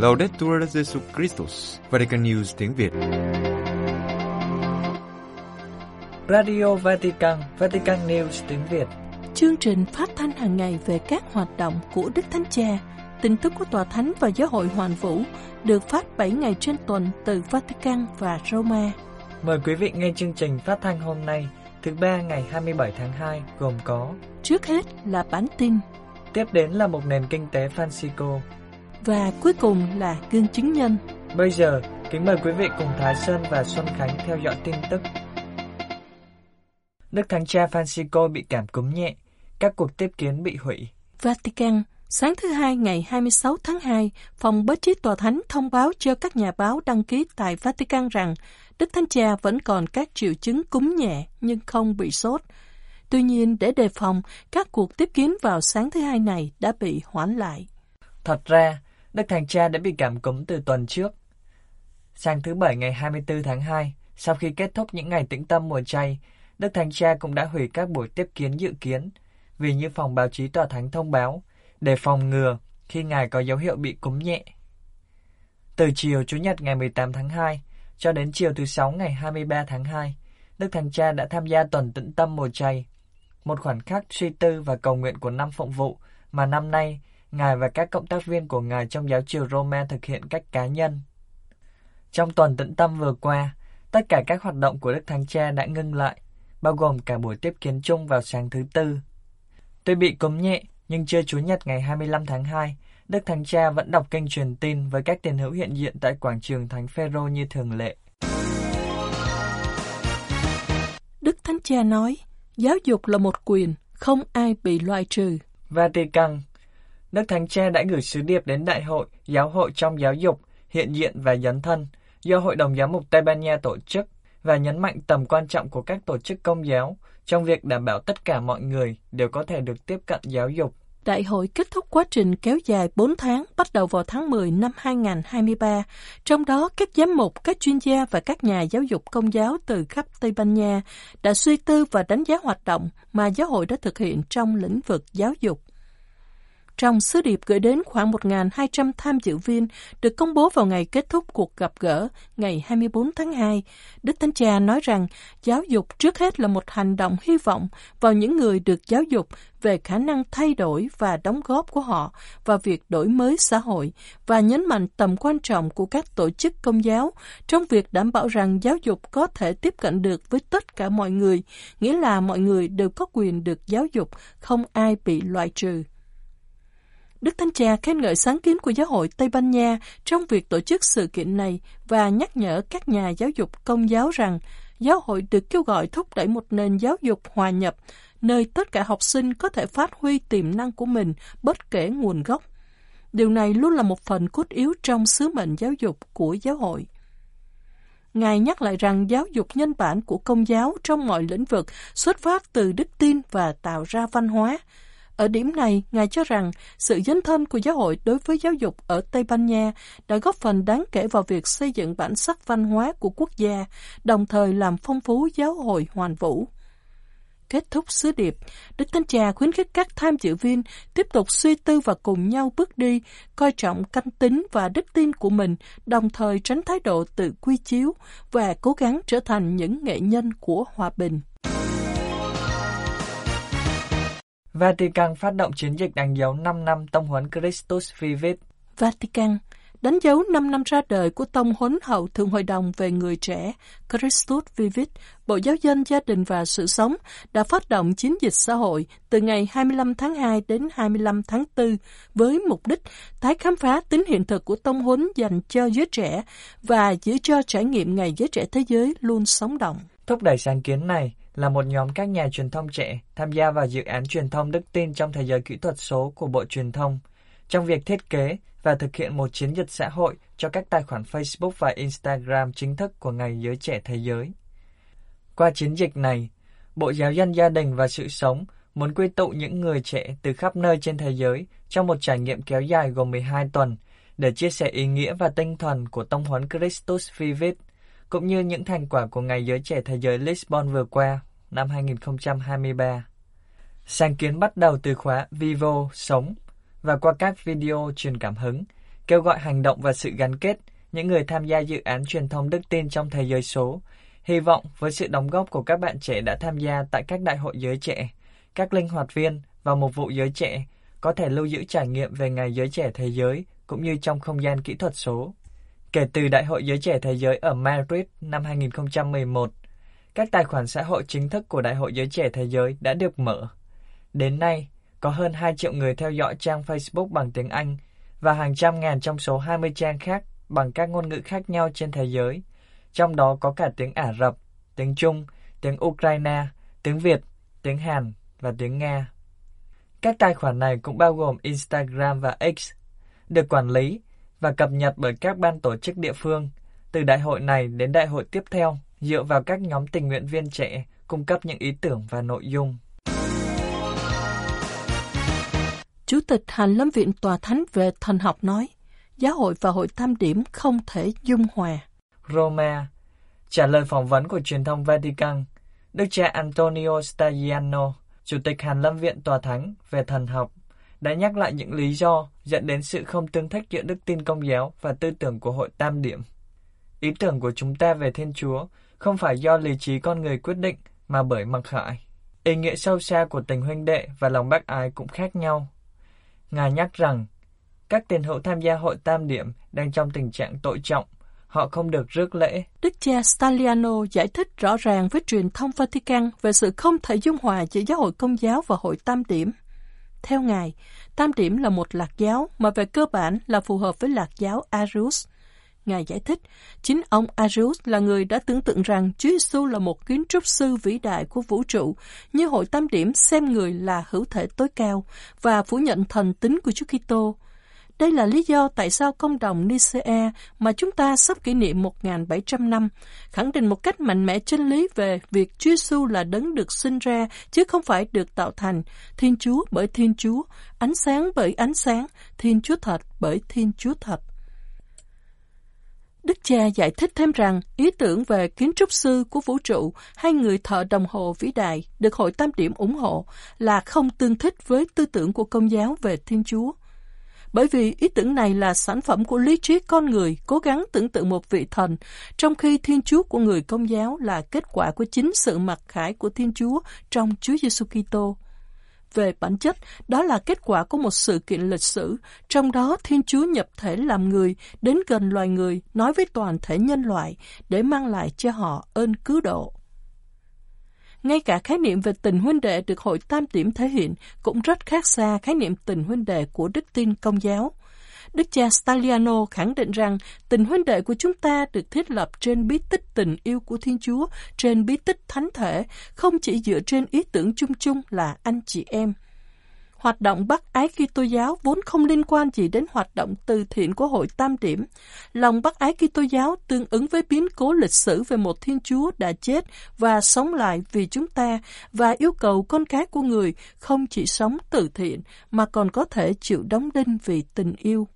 Laudetur Jesu Christus, Vatican News tiếng Việt. Radio Vatican, Vatican News tiếng Việt. Chương trình phát thanh hàng ngày về các hoạt động của Đức Thánh Cha, tin tức của Tòa Thánh và Giáo hội Hoàn Vũ được phát 7 ngày trên tuần từ Vatican và Roma. Mời quý vị nghe chương trình phát thanh hôm nay, thứ ba ngày 27 tháng 2 gồm có Trước hết là bản tin Tiếp đến là một nền kinh tế Francisco và cuối cùng là gương chứng nhân. Bây giờ, kính mời quý vị cùng Thái Sơn và Xuân Khánh theo dõi tin tức. Đức Thánh Cha Francisco bị cảm cúm nhẹ, các cuộc tiếp kiến bị hủy. Vatican, sáng thứ Hai ngày 26 tháng 2, phòng báo chí tòa thánh thông báo cho các nhà báo đăng ký tại Vatican rằng Đức Thánh Cha vẫn còn các triệu chứng cúm nhẹ nhưng không bị sốt. Tuy nhiên, để đề phòng, các cuộc tiếp kiến vào sáng thứ Hai này đã bị hoãn lại. Thật ra, Đức Thánh Cha đã bị cảm cúm từ tuần trước. Sáng thứ Bảy ngày 24 tháng 2, sau khi kết thúc những ngày tĩnh tâm mùa chay, Đức Thánh Cha cũng đã hủy các buổi tiếp kiến dự kiến, vì như phòng báo chí tòa thánh thông báo, để phòng ngừa khi Ngài có dấu hiệu bị cúm nhẹ. Từ chiều Chủ nhật ngày 18 tháng 2 cho đến chiều thứ Sáu ngày 23 tháng 2, Đức Thánh Cha đã tham gia tuần tĩnh tâm mùa chay, một khoảnh khắc suy tư và cầu nguyện của năm phụng vụ mà năm nay Ngài và các cộng tác viên của Ngài trong giáo triều Roma thực hiện cách cá nhân. Trong tuần tĩnh tâm vừa qua, tất cả các hoạt động của Đức Thánh Cha đã ngưng lại, bao gồm cả buổi tiếp kiến chung vào sáng thứ Tư. Tuy bị cúm nhẹ, nhưng trưa Chủ nhật ngày 25 tháng 2, Đức Thánh Cha vẫn đọc kênh truyền tin với các tiền hữu hiện diện tại quảng trường Thánh Phêrô như thường lệ. Đức Thánh Cha nói, giáo dục là một quyền, không ai bị loại trừ. Vatican Đức Thánh Cha đã gửi sứ điệp đến Đại hội, Giáo hội trong giáo dục, hiện diện và dấn thân do Hội đồng Giám mục Tây Ban Nha tổ chức và nhấn mạnh tầm quan trọng của các tổ chức công giáo trong việc đảm bảo tất cả mọi người đều có thể được tiếp cận giáo dục. Đại hội kết thúc quá trình kéo dài 4 tháng bắt đầu vào tháng 10 năm 2023, trong đó các giám mục, các chuyên gia và các nhà giáo dục công giáo từ khắp Tây Ban Nha đã suy tư và đánh giá hoạt động mà giáo hội đã thực hiện trong lĩnh vực giáo dục. Trong sứ điệp gửi đến khoảng 1.200 tham dự viên được công bố vào ngày kết thúc cuộc gặp gỡ ngày 24 tháng 2, Đức Thánh Cha nói rằng giáo dục trước hết là một hành động hy vọng vào những người được giáo dục về khả năng thay đổi và đóng góp của họ vào việc đổi mới xã hội và nhấn mạnh tầm quan trọng của các tổ chức công giáo trong việc đảm bảo rằng giáo dục có thể tiếp cận được với tất cả mọi người, nghĩa là mọi người đều có quyền được giáo dục, không ai bị loại trừ. Đức Thánh Cha khen ngợi sáng kiến của Giáo hội Tây Ban Nha trong việc tổ chức sự kiện này và nhắc nhở các nhà giáo dục công giáo rằng giáo hội được kêu gọi thúc đẩy một nền giáo dục hòa nhập, nơi tất cả học sinh có thể phát huy tiềm năng của mình bất kể nguồn gốc. Điều này luôn là một phần cốt yếu trong sứ mệnh giáo dục của giáo hội. Ngài nhắc lại rằng giáo dục nhân bản của công giáo trong mọi lĩnh vực xuất phát từ đức tin và tạo ra văn hóa, ở điểm này, Ngài cho rằng sự dấn thân của giáo hội đối với giáo dục ở Tây Ban Nha đã góp phần đáng kể vào việc xây dựng bản sắc văn hóa của quốc gia, đồng thời làm phong phú giáo hội hoàn vũ. Kết thúc sứ điệp, Đức Thánh Cha khuyến khích các tham dự viên tiếp tục suy tư và cùng nhau bước đi, coi trọng canh tính và đức tin của mình, đồng thời tránh thái độ tự quy chiếu và cố gắng trở thành những nghệ nhân của hòa bình. Vatican phát động chiến dịch đánh dấu 5 năm tông huấn Christus Vivit. Vatican đánh dấu 5 năm ra đời của tông huấn hậu Thượng Hội đồng về người trẻ Christus Vivit, Bộ Giáo dân Gia đình và Sự sống đã phát động chiến dịch xã hội từ ngày 25 tháng 2 đến 25 tháng 4 với mục đích tái khám phá tính hiện thực của tông huấn dành cho giới trẻ và giữ cho trải nghiệm Ngày Giới Trẻ Thế Giới luôn sống động. Thúc đẩy sáng kiến này, là một nhóm các nhà truyền thông trẻ tham gia vào dự án truyền thông đức tin trong thế giới kỹ thuật số của Bộ Truyền thông, trong việc thiết kế và thực hiện một chiến dịch xã hội cho các tài khoản Facebook và Instagram chính thức của Ngày Giới Trẻ Thế Giới. Qua chiến dịch này, Bộ Giáo dân Gia đình và Sự Sống muốn quy tụ những người trẻ từ khắp nơi trên thế giới trong một trải nghiệm kéo dài gồm 12 tuần để chia sẻ ý nghĩa và tinh thần của tông huấn Christus Vivit – cũng như những thành quả của Ngày Giới Trẻ Thế Giới Lisbon vừa qua, năm 2023. Sáng kiến bắt đầu từ khóa Vivo Sống và qua các video truyền cảm hứng, kêu gọi hành động và sự gắn kết những người tham gia dự án truyền thông đức tin trong thế giới số. Hy vọng với sự đóng góp của các bạn trẻ đã tham gia tại các đại hội giới trẻ, các linh hoạt viên và một vụ giới trẻ có thể lưu giữ trải nghiệm về Ngày Giới Trẻ Thế Giới cũng như trong không gian kỹ thuật số. Kể từ Đại hội Giới Trẻ Thế Giới ở Madrid năm 2011, các tài khoản xã hội chính thức của Đại hội Giới Trẻ Thế Giới đã được mở. Đến nay, có hơn 2 triệu người theo dõi trang Facebook bằng tiếng Anh và hàng trăm ngàn trong số 20 trang khác bằng các ngôn ngữ khác nhau trên thế giới, trong đó có cả tiếng Ả Rập, tiếng Trung, tiếng Ukraine, tiếng Việt, tiếng Hàn và tiếng Nga. Các tài khoản này cũng bao gồm Instagram và X, được quản lý và cập nhật bởi các ban tổ chức địa phương, từ đại hội này đến đại hội tiếp theo, dựa vào các nhóm tình nguyện viên trẻ cung cấp những ý tưởng và nội dung. Chủ tịch Hành Lâm Viện Tòa Thánh về Thần học nói, giáo hội và hội tam điểm không thể dung hòa. Roma Trả lời phỏng vấn của truyền thông Vatican, Đức cha Antonio Stagliano, Chủ tịch Hàn Lâm Viện Tòa Thánh về thần học, đã nhắc lại những lý do dẫn đến sự không tương thích giữa đức tin công giáo và tư tưởng của hội tam điểm. Ý tưởng của chúng ta về Thiên Chúa không phải do lý trí con người quyết định mà bởi mặc khải. Ý nghĩa sâu xa của tình huynh đệ và lòng bác ái cũng khác nhau. Ngài nhắc rằng, các tiền hữu tham gia hội tam điểm đang trong tình trạng tội trọng, họ không được rước lễ. Đức cha Staliano giải thích rõ ràng với truyền thông Vatican về sự không thể dung hòa giữa giáo hội công giáo và hội tam điểm. Theo Ngài, tam điểm là một lạc giáo mà về cơ bản là phù hợp với lạc giáo Arius. Ngài giải thích, chính ông Arius là người đã tưởng tượng rằng Chúa Giêsu là một kiến trúc sư vĩ đại của vũ trụ, như hội tam điểm xem người là hữu thể tối cao và phủ nhận thần tính của Chúa Kitô. Đây là lý do tại sao công đồng Nicea mà chúng ta sắp kỷ niệm 1.700 năm, khẳng định một cách mạnh mẽ chân lý về việc Chúa Giêsu là đấng được sinh ra chứ không phải được tạo thành, Thiên Chúa bởi Thiên Chúa, ánh sáng bởi ánh sáng, Thiên Chúa thật bởi Thiên Chúa thật. Đức cha giải thích thêm rằng ý tưởng về kiến trúc sư của vũ trụ hay người thợ đồng hồ vĩ đại được hội tam điểm ủng hộ là không tương thích với tư tưởng của công giáo về Thiên Chúa. Bởi vì ý tưởng này là sản phẩm của lý trí con người cố gắng tưởng tượng một vị thần, trong khi Thiên Chúa của người công giáo là kết quả của chính sự mặc khải của Thiên Chúa trong Chúa Giêsu Kitô. Về bản chất, đó là kết quả của một sự kiện lịch sử, trong đó Thiên Chúa nhập thể làm người, đến gần loài người, nói với toàn thể nhân loại, để mang lại cho họ ơn cứu độ. Ngay cả khái niệm về tình huynh đệ được hội tam điểm thể hiện cũng rất khác xa khái niệm tình huynh đệ của đức tin công giáo. Đức cha Staliano khẳng định rằng tình huynh đệ của chúng ta được thiết lập trên bí tích tình yêu của Thiên Chúa, trên bí tích thánh thể, không chỉ dựa trên ý tưởng chung chung là anh chị em. Hoạt động bắt ái Kitô giáo vốn không liên quan gì đến hoạt động từ thiện của hội Tam Điểm. Lòng bắt ái Kitô giáo tương ứng với biến cố lịch sử về một Thiên Chúa đã chết và sống lại vì chúng ta và yêu cầu con cái của người không chỉ sống từ thiện mà còn có thể chịu đóng đinh vì tình yêu.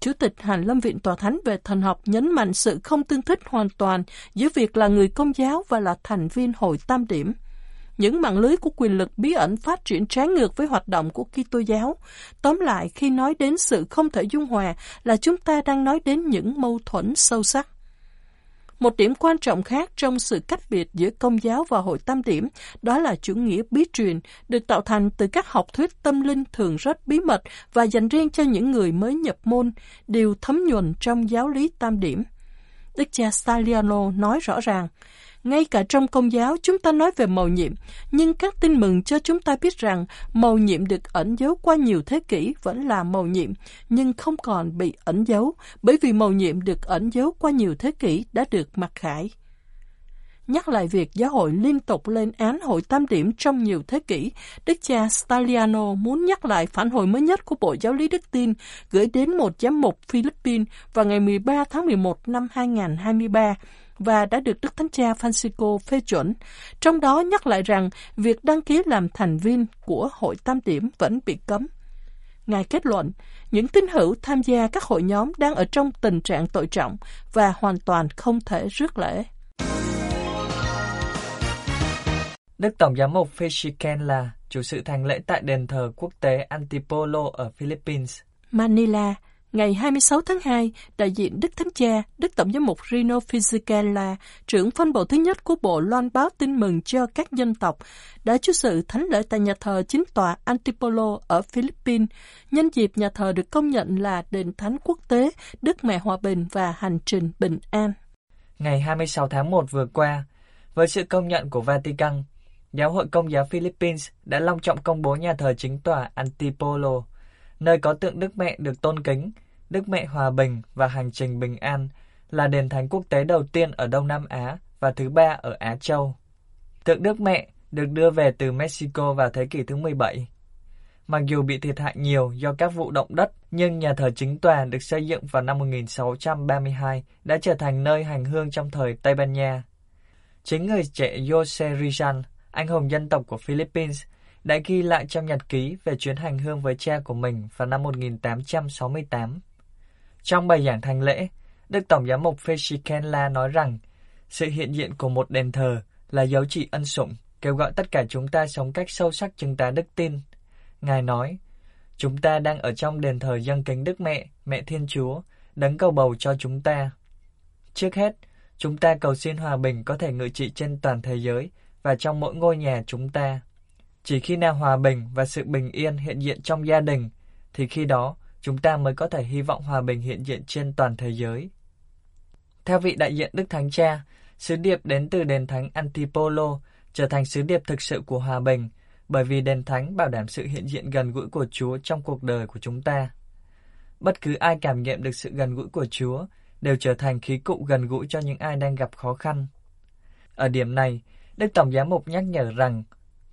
Chủ tịch Hàn Lâm Viện Tòa Thánh về thần học nhấn mạnh sự không tương thích hoàn toàn giữa việc là người công giáo và là thành viên hội tam điểm. Những mạng lưới của quyền lực bí ẩn phát triển trái ngược với hoạt động của Kitô giáo. Tóm lại, khi nói đến sự không thể dung hòa là chúng ta đang nói đến những mâu thuẫn sâu sắc. Một điểm quan trọng khác trong sự cách biệt giữa công giáo và hội tam điểm đó là chủ nghĩa bí truyền được tạo thành từ các học thuyết tâm linh thường rất bí mật và dành riêng cho những người mới nhập môn, đều thấm nhuần trong giáo lý tam điểm. Đức cha Staliano nói rõ ràng, ngay cả trong công giáo chúng ta nói về mầu nhiệm, nhưng các tin mừng cho chúng ta biết rằng mầu nhiệm được ẩn giấu qua nhiều thế kỷ vẫn là mầu nhiệm, nhưng không còn bị ẩn giấu, bởi vì mầu nhiệm được ẩn giấu qua nhiều thế kỷ đã được mặc khải. Nhắc lại việc giáo hội liên tục lên án hội tam điểm trong nhiều thế kỷ, Đức cha Staliano muốn nhắc lại phản hồi mới nhất của Bộ Giáo lý Đức tin gửi đến một giám mục Philippines vào ngày 13 tháng 11 năm 2023 và đã được Đức Thánh Cha Francisco phê chuẩn, trong đó nhắc lại rằng việc đăng ký làm thành viên của hội tam điểm vẫn bị cấm. Ngài kết luận, những tín hữu tham gia các hội nhóm đang ở trong tình trạng tội trọng và hoàn toàn không thể rước lễ. Đức Tổng giám mục Fishken là chủ sự thành lễ tại đền thờ quốc tế Antipolo ở Philippines. Manila, ngày 26 tháng 2, đại diện Đức Thánh Cha, Đức Tổng giám mục Rino Fisichella, trưởng phân bộ thứ nhất của Bộ loan báo tin mừng cho các dân tộc, đã chủ sự thánh lễ tại nhà thờ chính tòa Antipolo ở Philippines, nhân dịp nhà thờ được công nhận là đền thánh quốc tế Đức Mẹ Hòa Bình và Hành trình Bình An. Ngày 26 tháng 1 vừa qua, với sự công nhận của Vatican, Giáo hội Công giáo Philippines đã long trọng công bố nhà thờ chính tòa Antipolo, nơi có tượng Đức Mẹ được tôn kính, Đức Mẹ Hòa Bình và Hành trình Bình An, là đền thánh quốc tế đầu tiên ở Đông Nam Á và thứ ba ở Á Châu. Tượng Đức Mẹ được đưa về từ Mexico vào thế kỷ thứ 17. Mặc dù bị thiệt hại nhiều do các vụ động đất, nhưng nhà thờ chính tòa được xây dựng vào năm 1632 đã trở thành nơi hành hương trong thời Tây Ban Nha. Chính người trẻ Jose Rizal anh hùng dân tộc của Philippines, đã ghi lại trong nhật ký về chuyến hành hương với cha của mình vào năm 1868. Trong bài giảng thành lễ, Đức Tổng giám mục Feshikhenla nói rằng sự hiện diện của một đền thờ là dấu chỉ ân sủng, kêu gọi tất cả chúng ta sống cách sâu sắc chứng tá đức tin. Ngài nói, chúng ta đang ở trong đền thờ dân kính Đức Mẹ, Mẹ Thiên Chúa, đấng cầu bầu cho chúng ta. Trước hết, chúng ta cầu xin hòa bình có thể ngự trị trên toàn thế giới và trong mỗi ngôi nhà chúng ta. Chỉ khi nào hòa bình và sự bình yên hiện diện trong gia đình, thì khi đó chúng ta mới có thể hy vọng hòa bình hiện diện trên toàn thế giới. Theo vị đại diện Đức Thánh Cha, sứ điệp đến từ đền thánh Antipolo trở thành sứ điệp thực sự của hòa bình, bởi vì đền thánh bảo đảm sự hiện diện gần gũi của Chúa trong cuộc đời của chúng ta. Bất cứ ai cảm nghiệm được sự gần gũi của Chúa đều trở thành khí cụ gần gũi cho những ai đang gặp khó khăn. Ở điểm này, Đức Tổng giám mục nhắc nhở rằng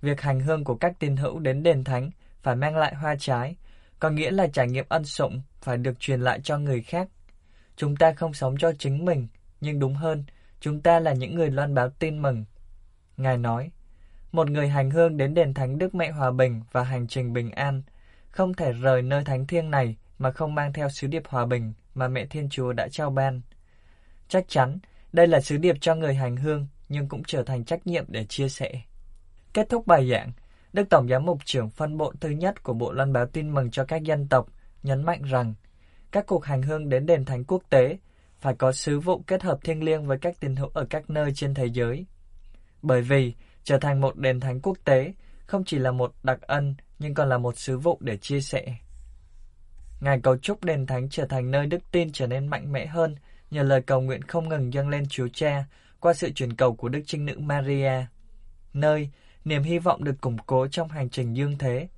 việc hành hương của các tín hữu đến đền thánh phải mang lại hoa trái, có nghĩa là trải nghiệm ân sủng phải được truyền lại cho người khác. Chúng ta không sống cho chính mình, nhưng đúng hơn, chúng ta là những người loan báo tin mừng. Ngài nói, một người hành hương đến đền thánh Đức Mẹ Hòa Bình và hành trình bình an, không thể rời nơi thánh thiêng này mà không mang theo sứ điệp hòa bình mà Mẹ Thiên Chúa đã trao ban. Chắc chắn, đây là sứ điệp cho người hành hương nhưng cũng trở thành trách nhiệm để chia sẻ. Kết thúc bài giảng, Đức Tổng giám mục trưởng phân bộ thứ nhất của Bộ Loan báo tin mừng cho các dân tộc nhấn mạnh rằng các cuộc hành hương đến đền thánh quốc tế phải có sứ vụ kết hợp thiêng liêng với các tín hữu ở các nơi trên thế giới. Bởi vì trở thành một đền thánh quốc tế không chỉ là một đặc ân nhưng còn là một sứ vụ để chia sẻ. Ngài cầu chúc đền thánh trở thành nơi đức tin trở nên mạnh mẽ hơn nhờ lời cầu nguyện không ngừng dâng lên Chúa Cha qua sự truyền cầu của Đức Trinh Nữ Maria, nơi niềm hy vọng được củng cố trong hành trình dương thế.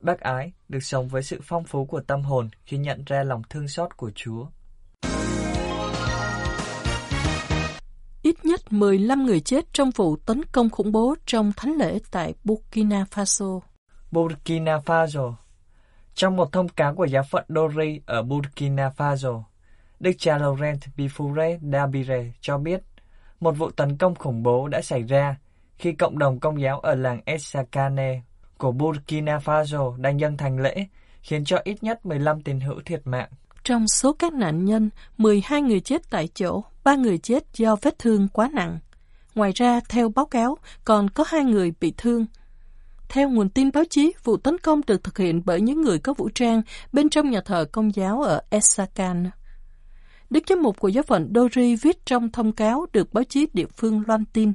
Bác ái được sống với sự phong phú của tâm hồn khi nhận ra lòng thương xót của Chúa. Ít nhất 15 người chết trong vụ tấn công khủng bố trong thánh lễ tại Burkina Faso. Burkina Faso Trong một thông cáo của giáo phận Dori ở Burkina Faso, Đức cha Laurent Bifure Dabire cho biết một vụ tấn công khủng bố đã xảy ra khi cộng đồng công giáo ở làng Esakane của Burkina Faso đang dâng thành lễ, khiến cho ít nhất 15 tín hữu thiệt mạng. Trong số các nạn nhân, 12 người chết tại chỗ, 3 người chết do vết thương quá nặng. Ngoài ra, theo báo cáo, còn có hai người bị thương. Theo nguồn tin báo chí, vụ tấn công được thực hiện bởi những người có vũ trang bên trong nhà thờ công giáo ở Esakan. Đức giám mục của giáo phận Dori viết trong thông cáo được báo chí địa phương loan tin.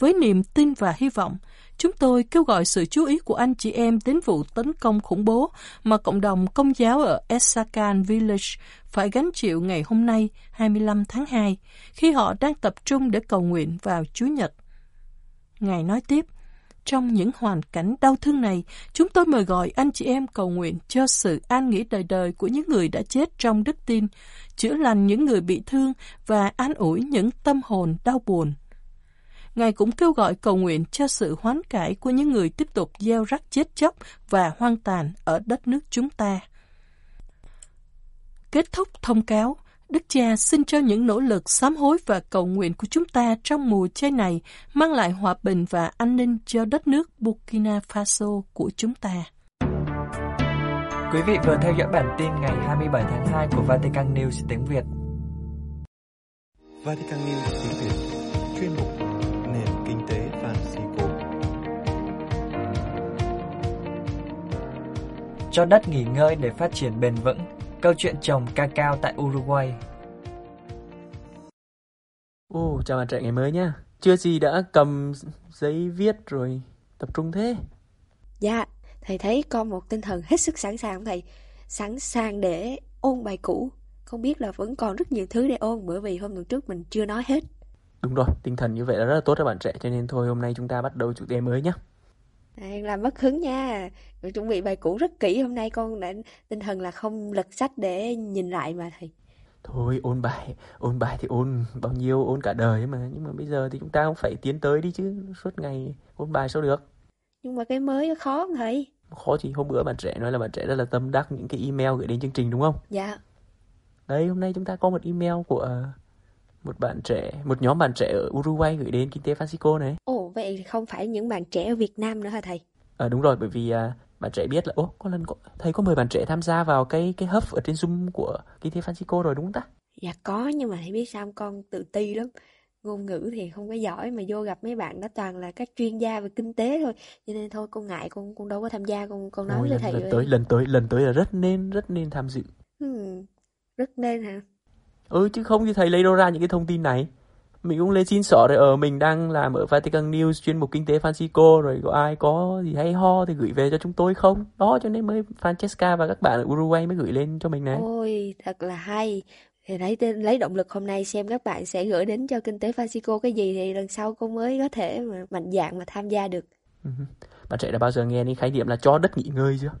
Với niềm tin và hy vọng, chúng tôi kêu gọi sự chú ý của anh chị em đến vụ tấn công khủng bố mà cộng đồng công giáo ở Esakan Village phải gánh chịu ngày hôm nay, 25 tháng 2, khi họ đang tập trung để cầu nguyện vào Chúa Nhật. Ngài nói tiếp, trong những hoàn cảnh đau thương này, chúng tôi mời gọi anh chị em cầu nguyện cho sự an nghỉ đời đời của những người đã chết trong đức tin, chữa lành những người bị thương và an ủi những tâm hồn đau buồn. Ngài cũng kêu gọi cầu nguyện cho sự hoán cải của những người tiếp tục gieo rắc chết chóc và hoang tàn ở đất nước chúng ta. Kết thúc thông cáo, Đức Cha xin cho những nỗ lực sám hối và cầu nguyện của chúng ta trong mùa chay này mang lại hòa bình và an ninh cho đất nước Burkina Faso của chúng ta. Quý vị vừa theo dõi bản tin ngày 27 tháng 2 của Vatican News tiếng Việt. Vatican News tiếng Việt chuyên mục cho đất nghỉ ngơi để phát triển bền vững. Câu chuyện trồng cacao tại Uruguay. Ồ, oh, chào bạn trẻ ngày mới nhá. Chưa gì đã cầm giấy viết rồi tập trung thế. Dạ, thầy thấy con một tinh thần hết sức sẵn sàng thầy. Sẵn sàng để ôn bài cũ. Không biết là vẫn còn rất nhiều thứ để ôn bởi vì hôm tuần trước mình chưa nói hết. Đúng rồi, tinh thần như vậy là rất là tốt cho bạn trẻ cho nên thôi hôm nay chúng ta bắt đầu chủ đề mới nhé. À, làm mất hứng nha. Rồi chuẩn bị bài cũ rất kỹ hôm nay con đã tinh thần là không lật sách để nhìn lại mà thầy. Thôi ôn bài, ôn bài thì ôn bao nhiêu ôn cả đời mà nhưng mà bây giờ thì chúng ta cũng phải tiến tới đi chứ suốt ngày ôn bài sao được. Nhưng mà cái mới khó không thầy? Khó gì hôm bữa bạn trẻ nói là bạn trẻ rất là tâm đắc những cái email gửi đến chương trình đúng không? Dạ. Đây hôm nay chúng ta có một email của một bạn trẻ, một nhóm bạn trẻ ở Uruguay gửi đến Kinh tế Francisco này. Ồ, vậy không phải những bạn trẻ ở Việt Nam nữa hả thầy? À, đúng rồi, bởi vì à, bạn trẻ biết là, ô, có lần có, thầy có mời bạn trẻ tham gia vào cái cái hub ở trên Zoom của Kinh tế Francisco rồi đúng không ta? Dạ có, nhưng mà thầy biết sao con tự ti lắm. Ngôn ngữ thì không có giỏi mà vô gặp mấy bạn đó toàn là các chuyên gia về kinh tế thôi. Cho nên thôi con ngại con con đâu có tham gia con con nói Ôi, với lần, thầy. lần rồi. tới lần tới lần tới là rất nên rất nên tham dự. Hmm, rất nên hả? Ừ chứ không thì thầy lấy đâu ra những cái thông tin này. Mình cũng lên xin sỏ rồi ở mình đang làm ở Vatican News chuyên mục kinh tế Francisco rồi có ai có gì hay ho thì gửi về cho chúng tôi không? Đó cho nên mới Francesca và các bạn ở Uruguay mới gửi lên cho mình này. Ôi, thật là hay. Thì lấy lấy động lực hôm nay xem các bạn sẽ gửi đến cho kinh tế Francisco cái gì thì lần sau cô mới có thể mà mạnh dạn mà tham gia được. Ừ. Bạn trẻ đã bao giờ nghe đến khái niệm là cho đất nghỉ ngơi chưa?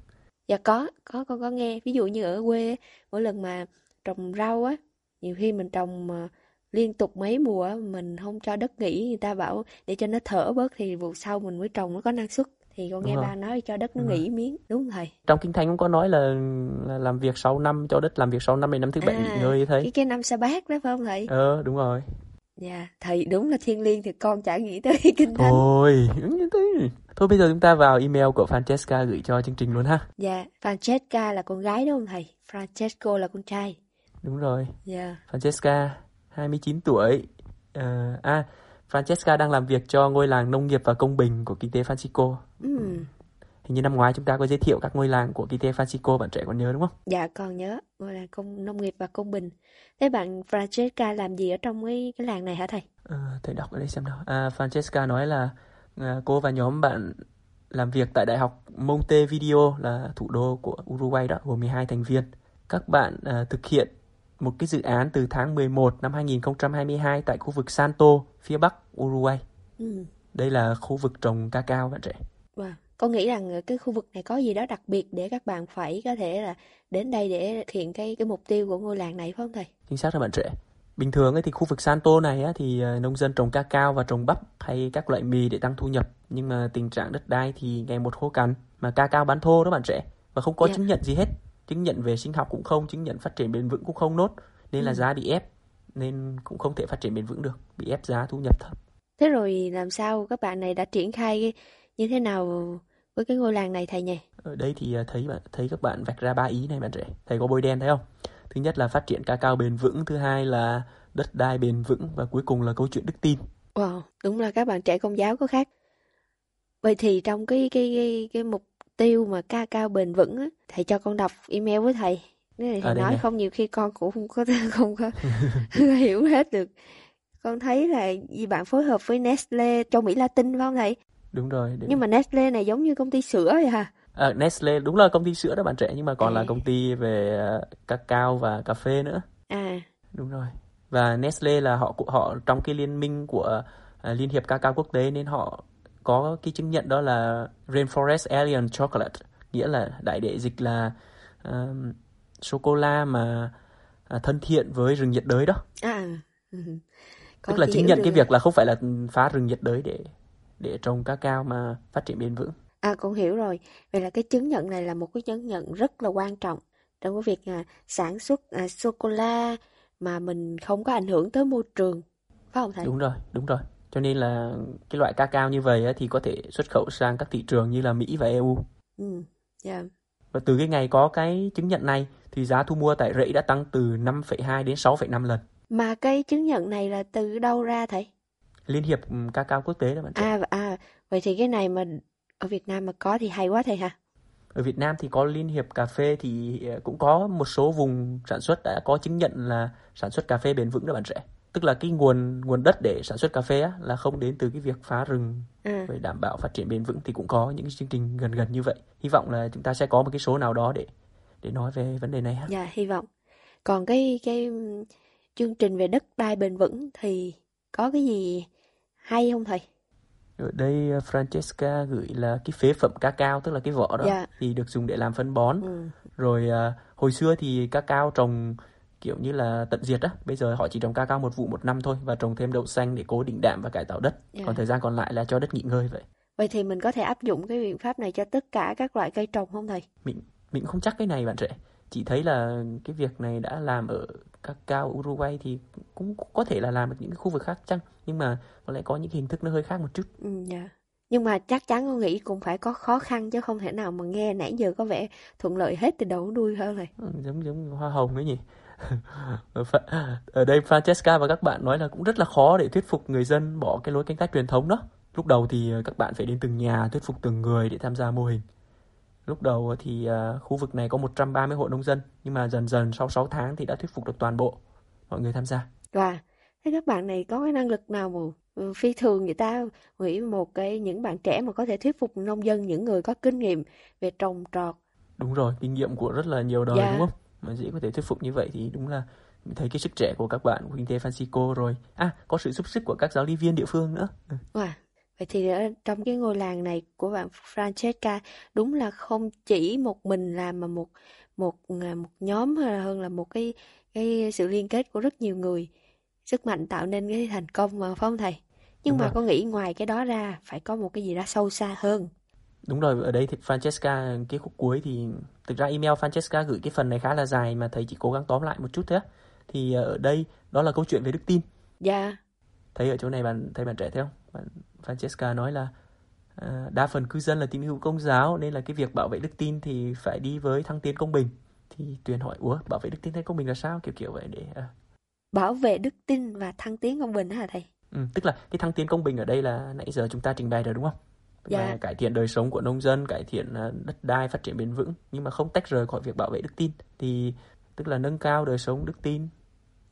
Dạ có, có con có nghe. Ví dụ như ở quê mỗi lần mà trồng rau á, nhiều khi mình trồng mà liên tục mấy mùa mình không cho đất nghỉ, người ta bảo để cho nó thở bớt thì vụ sau mình mới trồng nó có năng suất. Thì con Đúng nghe rồi. ba nói cho đất nó Đúng rồi. nghỉ miếng, đúng thầy? Trong Kinh Thánh cũng có nói là, là làm việc 6 năm cho đất làm việc 6 năm đến năm thứ bảy À, nghỉ ngơi Cái thấy. cái năm sa bát đó phải không thầy? Ờ đúng rồi. Dạ, thầy đúng là thiên liêng thì con chả nghĩ tới kinh thánh. Thế. Thôi bây giờ chúng ta vào email của Francesca gửi cho chương trình luôn ha. Dạ, Francesca là con gái đúng không thầy? Francesco là con trai. Đúng rồi. Dạ. Francesca, 29 tuổi. Ờ, à, Francesca đang làm việc cho ngôi làng nông nghiệp và công bình của kinh tế Francisco. Ừm, Hình như năm ngoái chúng ta có giới thiệu các ngôi làng của kinh tế Francisco, bạn trẻ còn nhớ đúng không? Dạ con nhớ, gọi là công nông nghiệp và công bình. Thế bạn Francesca làm gì ở trong cái cái làng này hả thầy? Ờ, thầy đọc ở đây xem nào. À, Francesca nói là à, cô và nhóm bạn làm việc tại Đại học Montevideo là thủ đô của Uruguay đó, gồm 12 thành viên. Các bạn à, thực hiện một cái dự án từ tháng 11 năm 2022 tại khu vực Santo, phía bắc Uruguay. Ừ. Đây là khu vực trồng cacao bạn trẻ. Wow. Con nghĩ rằng cái khu vực này có gì đó đặc biệt để các bạn phải có thể là đến đây để thực hiện cái cái mục tiêu của ngôi làng này phải không thầy? Chính xác là bạn trẻ. Bình thường ấy thì khu vực Santo này á, thì à, nông dân trồng cacao và trồng bắp hay các loại mì để tăng thu nhập. Nhưng mà tình trạng đất đai thì ngày một khô cằn. Mà cacao bán thô đó bạn trẻ. Và không có Dạ. chứng nhận gì hết. Chứng nhận về sinh học cũng không, chứng nhận phát triển bền vững cũng không nốt. Nên là Ừ. giá bị ép. Nên cũng không thể phát triển bền vững được. Bị ép giá thu nhập thấp. Thế rồi làm sao các bạn này đã triển khai như thế nào với cái ngôi làng này thầy nhỉ? Ở đây thì à, thấy bạn thấy các bạn vạch ra ba ý này bạn trẻ. Thầy có bôi đen thấy không? Thứ nhất là phát triển cacao bền vững, thứ hai là đất đai bền vững và cuối cùng là câu chuyện đức tin. Wow, đúng là các bạn trẻ công giáo có khác. Vậy thì trong cái cái cái, cái mục tiêu mà ca cao bền vững á, thầy cho con đọc email với thầy. Thầy đây nói không nhiều khi con cũng không có không có hiểu hết được. Con thấy là gì bạn phối hợp với Nestle châu Mỹ Latin phải không thầy? Đúng rồi. để- Nhưng mà Nestle này giống như công ty sữa vậy hả? À, Nestle đúng là công ty sữa đó bạn trẻ nhưng mà còn là À. công ty về uh, cacao và cà phê nữa. À, Đúng rồi. Và Nestle là họ họ trong cái liên minh của à, Liên hiệp Cacao Quốc tế nên họ có cái chứng nhận đó là Rainforest Alien Chocolate, nghĩa là đại đệ dịch là um, sô cô la mà à, thân thiện với rừng nhiệt đới đó. à. ừ. Tức là chứng nhận cái việc là không phải là phá rừng nhiệt đới để để trồng cacao mà phát triển bền vững. À con hiểu rồi. Vậy là cái chứng nhận này là một cái chứng nhận rất là quan trọng trong cái việc à, sản xuất à, sô cô la mà mình không có ảnh hưởng tới môi trường. Phải không thầy? Đúng rồi, đúng rồi. Cho nên là cái loại cacao như vậy á, thì có thể xuất khẩu sang các thị trường như là Mỹ và EU. Ừ. Dạ. Và từ cái ngày có cái chứng nhận này thì giá thu mua tại rẫy đã tăng từ 5,2 đến 6,5 lần. Mà cái chứng nhận này là từ đâu ra thầy? Liên hiệp ừm, cacao quốc tế đó bạn. À à vậy thì cái này mà ở Việt Nam mà có thì hay quá thầy ha. ở Việt Nam thì có Liên hiệp cà phê thì ờ, cũng có một số vùng sản xuất đã có chứng nhận là sản xuất cà phê bền vững đó bạn trẻ tức là cái nguồn nguồn đất để sản xuất cà phê á, là không đến từ cái việc phá rừng À. để đảm bảo phát triển bền vững thì cũng có những cái chương trình gần gần như vậy hy vọng là chúng ta sẽ có một cái số nào đó để để nói về vấn đề này ha Dạ, hy vọng. Còn cái cái chương trình về đất đai bền vững thì có cái gì hay không thầy? ở đây ờ, Francesca gửi là cái phế phẩm cacao tức là cái vỏ đó Dạ. thì được dùng để làm phân bón Ừ. rồi à, hồi xưa thì cacao trồng kiểu như là tận diệt á bây giờ họ chỉ trồng cacao một vụ một năm thôi và trồng thêm đậu xanh để cố định đạm và cải tạo đất Dạ. còn thời gian còn lại là cho đất nghỉ ngơi vậy Vậy thì mình có thể áp dụng cái biện pháp này cho tất cả các loại cây trồng không thầy? mình mình không chắc cái này bạn trẻ chỉ thấy là cái việc này đã làm ở cacao Uruguay thì cũng có thể là làm ở những khu vực khác chăng nhưng mà có lẽ có những hình thức nó hơi khác một chút Ừ, dạ. Nhưng mà chắc chắn con nghĩ cũng phải có khó khăn chứ không thể nào mà nghe nãy giờ có vẻ thuận lợi hết từ đầu đuôi hơn thầy. Ừ, giống giống hoa hồng ấy nhỉ ở, Pha- ở đây Francesca và các bạn nói là cũng rất là khó để thuyết phục người dân bỏ cái lối canh tác truyền thống đó. Lúc đầu thì ờ, các bạn phải đến từng nhà thuyết phục từng người để tham gia mô hình. Lúc đầu thì ờ, khu vực này có 130 hộ nông dân nhưng mà dần dần sau 6 tháng thì đã thuyết phục được toàn bộ mọi người tham gia. Và thế các bạn này có cái năng lực nào mà ừ, phi thường vậy ta nghĩ một cái những bạn trẻ mà có thể thuyết phục nông dân những người có kinh nghiệm về trồng trọt? Đúng rồi kinh nghiệm của rất là nhiều đời Dạ. đúng không mà dễ có thể thuyết phục như vậy thì đúng là mình thấy cái sức trẻ của các bạn của kinh tế Francisco rồi à có sự giúp sức của các giáo lý viên địa phương nữa Ừ. Wow. Vậy thì ở trong cái ngôi làng này của bạn Francesca đúng là không chỉ một mình làm mà một một à, một nhóm hay là hơn là một cái cái sự liên kết của rất nhiều người sức mạnh tạo nên cái thành công mà phải không thầy? Nhưng Đúng mà rồi. con nghĩ ngoài cái đó ra phải có một cái gì đó sâu xa hơn. Đúng rồi, ở đây thì Francesca cái khúc cuối thì thực ra email Francesca gửi cái phần này khá là dài mà thầy chỉ cố gắng tóm lại một chút thôi á. Thì ờ, ở đây đó là câu chuyện về đức tin. Dạ, Thấy ở chỗ này bạn thấy bạn trẻ thấy không? Bạn Francesca nói là à, đa phần cư dân là tín hữu công giáo nên là cái việc bảo vệ đức tin thì phải đi với thăng tiến công bình. Thì Tuyền hỏi ủa bảo vệ đức tin hay công bình là sao kiểu kiểu vậy để à, bảo vệ đức tin và thăng tiến công bình hả thầy? ừ, tức là cái thăng tiến công bình ở đây là nãy giờ chúng ta trình bày rồi đúng không? Tức Dạ. là cải thiện đời sống của nông dân, cải thiện à, đất đai, phát triển bền vững nhưng mà không tách rời khỏi việc bảo vệ đức tin thì tức là nâng cao đời sống đức tin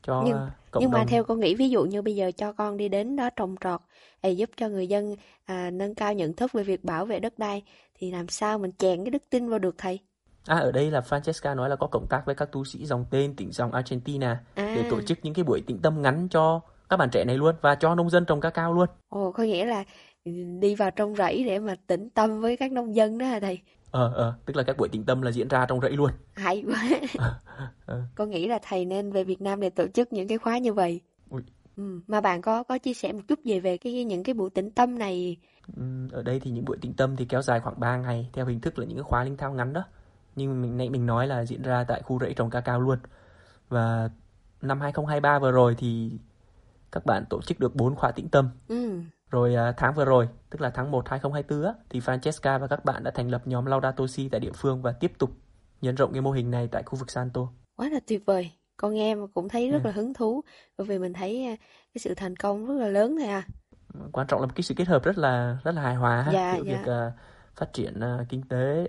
cho Nhưng- à, cộng Nhưng mà đồng. theo con nghĩ ví dụ như bây giờ cho con đi đến đó trồng trọt để giúp cho người dân à, nâng cao nhận thức về việc bảo vệ đất đai thì làm sao mình chèn cái đức tin vào được thầy? À ở đây là Francesca nói là có cộng tác với các tu sĩ dòng tên tỉnh dòng Argentina À, để tổ chức những cái buổi tĩnh tâm ngắn cho các bạn trẻ này luôn và cho nông dân trồng cacao luôn. ồ có nghĩa là đi vào trong rẫy để mà tĩnh tâm với các nông dân đó hả thầy? Ờ ờ tức là các buổi tĩnh tâm là diễn ra trong rẫy luôn. Hay quá. Ờ. Con nghĩ là thầy nên về Việt Nam để tổ chức những cái khóa như vậy. Ui. Ừ, mà bạn có có chia sẻ một chút về về cái những cái buổi tĩnh tâm này Ừm, ở đây thì những buổi tĩnh tâm thì kéo dài khoảng 3 ngày theo hình thức là những cái khóa linh thao ngắn đó. Nhưng mình nãy mình nói là diễn ra tại khu rẫy trồng cacao luôn. Và năm 2023 vừa rồi thì các bạn tổ chức được 4 khóa tĩnh tâm. ừ. Rồi à, tháng vừa rồi, tức là tháng 1 2024 á, thì Francesca và các bạn đã thành lập nhóm Laudato Si tại địa phương và tiếp tục nhân rộng cái mô hình này tại khu vực Santo. Quá là tuyệt vời. Con nghe mà cũng thấy rất Ừ. là hứng thú bởi vì mình thấy à, cái sự thành công rất là lớn thầy à. Quan trọng là một cái sự kết hợp rất là rất là hài hòa ha, Dạ, giữa dạ. việc à, phát triển à, kinh tế,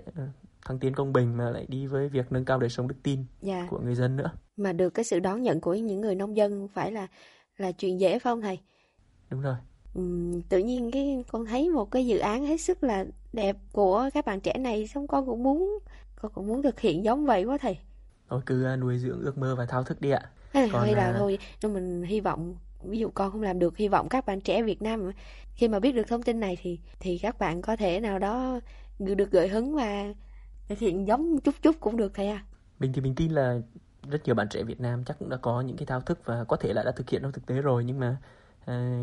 thăng tiến công bình mà lại đi với việc nâng cao đời sống đức tin Dạ. của người dân nữa. Mà được cái sự đón nhận của những người nông dân phải là là chuyện dễ phải không thầy? Đúng rồi. Tự nhiên cái con thấy một cái dự án hết sức là đẹp của các bạn trẻ này xong con cũng muốn con cũng muốn thực hiện giống vậy quá thầy. Thôi cứ à, nuôi dưỡng ước mơ và thao thức đi ạ. Hay Còn, hay là à, thôi nhưng mình hy vọng ví dụ con không làm được hy vọng các bạn trẻ Việt Nam khi mà biết được thông tin này thì thì các bạn có thể nào đó được gợi hứng và thực hiện giống chút chút cũng được thầy à. Mình thì mình tin là rất nhiều bạn trẻ Việt Nam chắc cũng đã có những cái thao thức và có thể là đã thực hiện trong thực tế rồi nhưng mà à,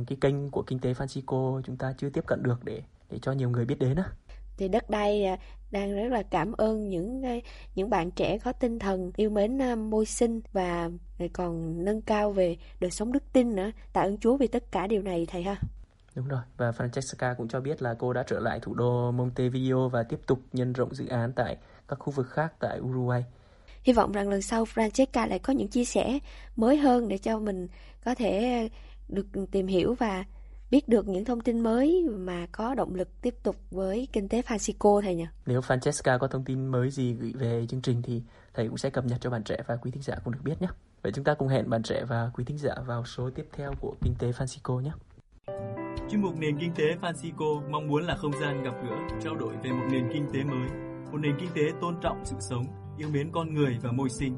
cái kênh của kinh tế Francisco chúng ta chưa tiếp cận được để để cho nhiều người biết đến á. thì đất đai à, đang rất là cảm ơn những cái- những bạn trẻ có tinh thần yêu mến à, môi sinh và còn nâng cao về đời sống đức tin nữa tạ ơn Chúa vì tất cả điều này thầy ha Đúng rồi, và Francesca cũng cho biết là cô đã trở lại thủ đô Montevideo và tiếp tục nhân rộng dự án tại các khu vực khác tại Uruguay. hy vọng rằng lần sau Francesca lại có những chia sẻ mới hơn để cho mình có thể được tìm hiểu và biết được những thông tin mới mà có động lực tiếp tục với kinh tế Francisco thầy nhỉ? Nếu Francesca có thông tin mới gì gửi về chương trình thì thầy cũng sẽ cập nhật cho bạn trẻ và quý thính giả cũng được biết nhé. Vậy chúng ta cùng hẹn bạn trẻ và quý thính giả vào số tiếp theo của Kinh tế Francisco nhé. Chuyên mục Nền Kinh tế Francisco mong muốn là không gian gặp gỡ, trao đổi về một nền kinh tế mới, một nền kinh tế tôn trọng sự sống, yêu mến con người và môi sinh.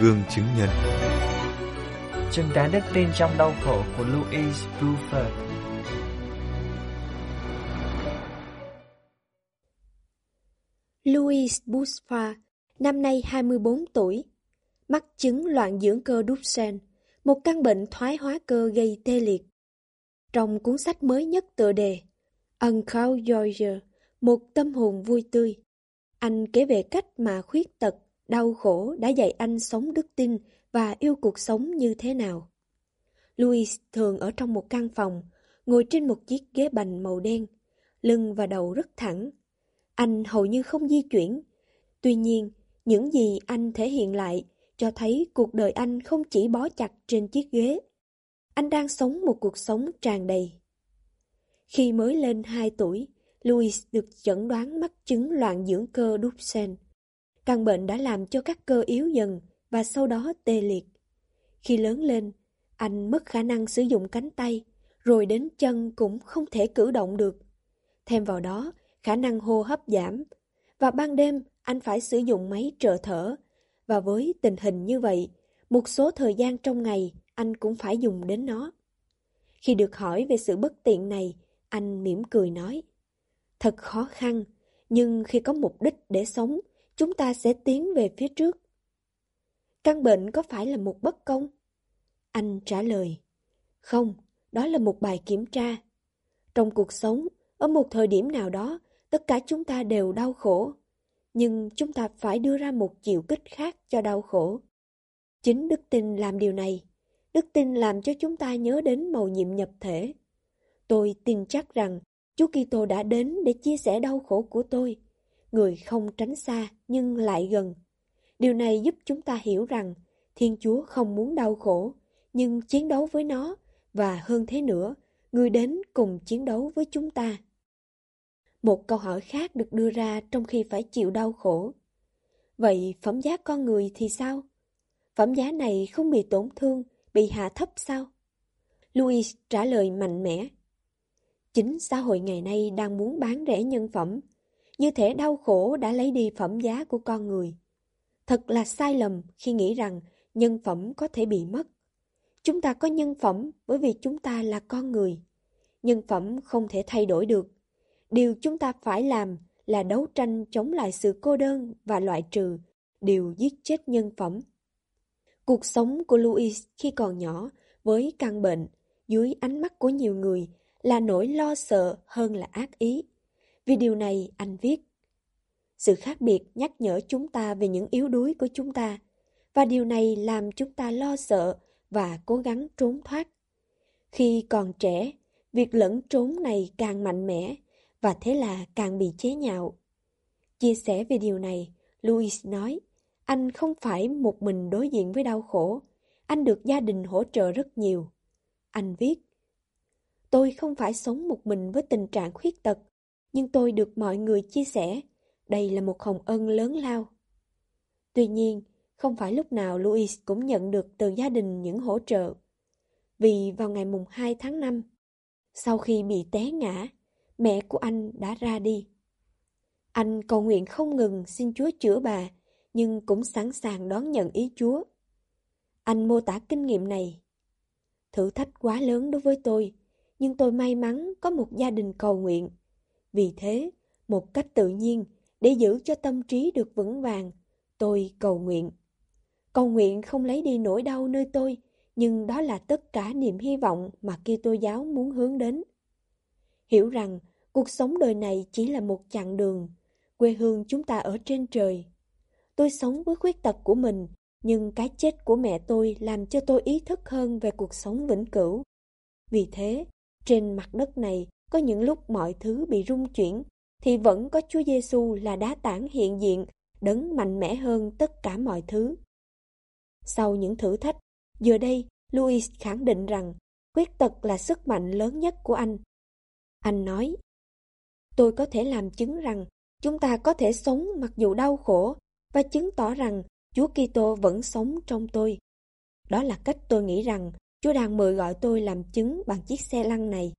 Gương chứng nhân Chứng tá đức tin trong đau khổ của Louise Buford Louise Buford, năm nay 24 tuổi, mắc chứng loạn dưỡng cơ Duchenne, một căn bệnh thoái hóa cơ gây tê liệt. Trong cuốn sách mới nhất tựa đề Uncle George, một tâm hồn vui tươi, anh kể về cách mà khuyết tật, đau khổ đã dạy anh sống đức tin và yêu cuộc sống như thế nào. Louis thường ở trong một căn phòng, ngồi trên một chiếc ghế bành màu đen, lưng và đầu rất thẳng. Anh hầu như không di chuyển. Tuy nhiên, những gì anh thể hiện lại cho thấy cuộc đời anh không chỉ bó chặt trên chiếc ghế. Anh đang sống một cuộc sống tràn đầy. Khi mới lên 2 tuổi, Louis được chẩn đoán mắc chứng loạn dưỡng cơ Duchenne. Căn bệnh đã làm cho các cơ yếu dần và sau đó tê liệt. Khi lớn lên, anh mất khả năng sử dụng cánh tay, rồi đến chân cũng không thể cử động được. Thêm vào đó, khả năng hô hấp giảm, và ban đêm anh phải sử dụng máy trợ thở. Và với tình hình như vậy, một số thời gian trong ngày anh cũng phải dùng đến nó. Khi được hỏi về sự bất tiện này, anh mỉm cười nói, Thật khó khăn, nhưng khi có mục đích để sống, chúng ta sẽ tiến về phía trước. Căn bệnh có phải là một bất công? Anh trả lời, không, đó là một bài kiểm tra. Trong cuộc sống, ở một thời điểm nào đó, tất cả chúng ta đều đau khổ. Nhưng chúng ta phải đưa ra một chiều kích khác cho đau khổ. Chính đức tin làm điều này. Đức tin làm cho chúng ta nhớ đến màu nhiệm nhập thể. Tôi tin chắc rằng Chúa Kitô đã đến để chia sẻ đau khổ của tôi. Người không tránh xa nhưng lại gần. Điều này giúp chúng ta hiểu rằng Thiên Chúa không muốn đau khổ, nhưng chiến đấu với nó, và hơn thế nữa, người đến cùng chiến đấu với chúng ta. Một câu hỏi khác được đưa ra trong khi phải chịu đau khổ. Vậy phẩm giá con người thì sao? Phẩm giá này không bị tổn thương, bị hạ thấp sao? Louis trả lời mạnh mẽ. Chính xã hội ngày nay đang muốn bán rẻ nhân phẩm, như thể đau khổ đã lấy đi phẩm giá của con người. Thật là sai lầm khi nghĩ rằng nhân phẩm có thể bị mất. Chúng ta có nhân phẩm bởi vì chúng ta là con người. Nhân phẩm không thể thay đổi được. Điều chúng ta phải làm là đấu tranh chống lại sự cô đơn và loại trừ điều giết chết nhân phẩm. Cuộc sống của Louis khi còn nhỏ với căn bệnh dưới ánh mắt của nhiều người là nỗi lo sợ hơn là ác ý. Vì điều này anh viết sự khác biệt nhắc nhở chúng ta về những yếu đuối của chúng ta, và điều này làm chúng ta lo sợ và cố gắng trốn thoát. Khi còn trẻ, việc lẫn trốn này càng mạnh mẽ, và thế là càng bị chế nhạo. Chia sẻ về điều này, Louis nói, anh không phải một mình đối diện với đau khổ, anh được gia đình hỗ trợ rất nhiều. Anh viết, Tôi không phải sống một mình với tình trạng khuyết tật, nhưng tôi được mọi người chia sẻ đây là một hồng ân lớn lao. Tuy nhiên, không phải lúc nào Louis cũng nhận được từ gia đình những hỗ trợ. Vì vào ngày mùng 2 tháng 5, sau khi bị té ngã, mẹ của anh đã ra đi. Anh cầu nguyện không ngừng xin Chúa chữa bà, nhưng cũng sẵn sàng đón nhận ý Chúa. Anh mô tả kinh nghiệm này. Thử thách quá lớn đối với tôi, nhưng tôi may mắn có một gia đình cầu nguyện. Vì thế, một cách tự nhiên, để giữ cho tâm trí được vững vàng, tôi cầu nguyện. Cầu nguyện không lấy đi nỗi đau nơi tôi, nhưng đó là tất cả niềm hy vọng mà Kitô giáo muốn hướng đến. Hiểu rằng cuộc sống đời này chỉ là một chặng đường, quê hương chúng ta ở trên trời. Tôi sống với khuyết tật của mình, nhưng cái chết của mẹ tôi làm cho tôi ý thức hơn về cuộc sống vĩnh cửu. Vì thế, trên mặt đất này có những lúc mọi thứ bị rung chuyển, thì vẫn có Chúa Giêsu là đá tảng hiện diện, đấng mạnh mẽ hơn tất cả mọi thứ. Sau những thử thách, giờ đây Louis khẳng định rằng khuyết tật là sức mạnh lớn nhất của anh. Anh nói, tôi có thể làm chứng rằng chúng ta có thể sống mặc dù đau khổ và chứng tỏ rằng Chúa Kitô vẫn sống trong tôi. Đó là cách tôi nghĩ rằng Chúa đang mời gọi tôi làm chứng bằng chiếc xe lăn này.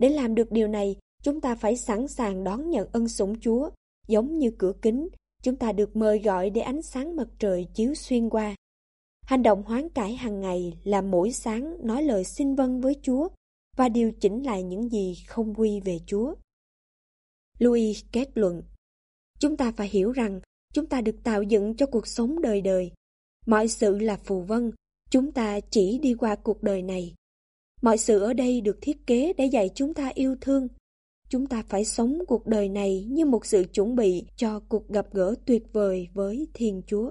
Để làm được điều này, chúng ta phải sẵn sàng đón nhận ân sủng Chúa, giống như cửa kính, chúng ta được mời gọi để ánh sáng mặt trời chiếu xuyên qua. Hành động hoán cải hàng ngày là mỗi sáng nói lời xin vâng với Chúa và điều chỉnh lại những gì không quy về Chúa. Louis kết luận Chúng ta phải hiểu rằng chúng ta được tạo dựng cho cuộc sống đời đời. Mọi sự là phù vân, chúng ta chỉ đi qua cuộc đời này. Mọi sự ở đây được thiết kế để dạy chúng ta yêu thương. Chúng ta phải sống cuộc đời này như một sự chuẩn bị cho cuộc gặp gỡ tuyệt vời với Thiên Chúa.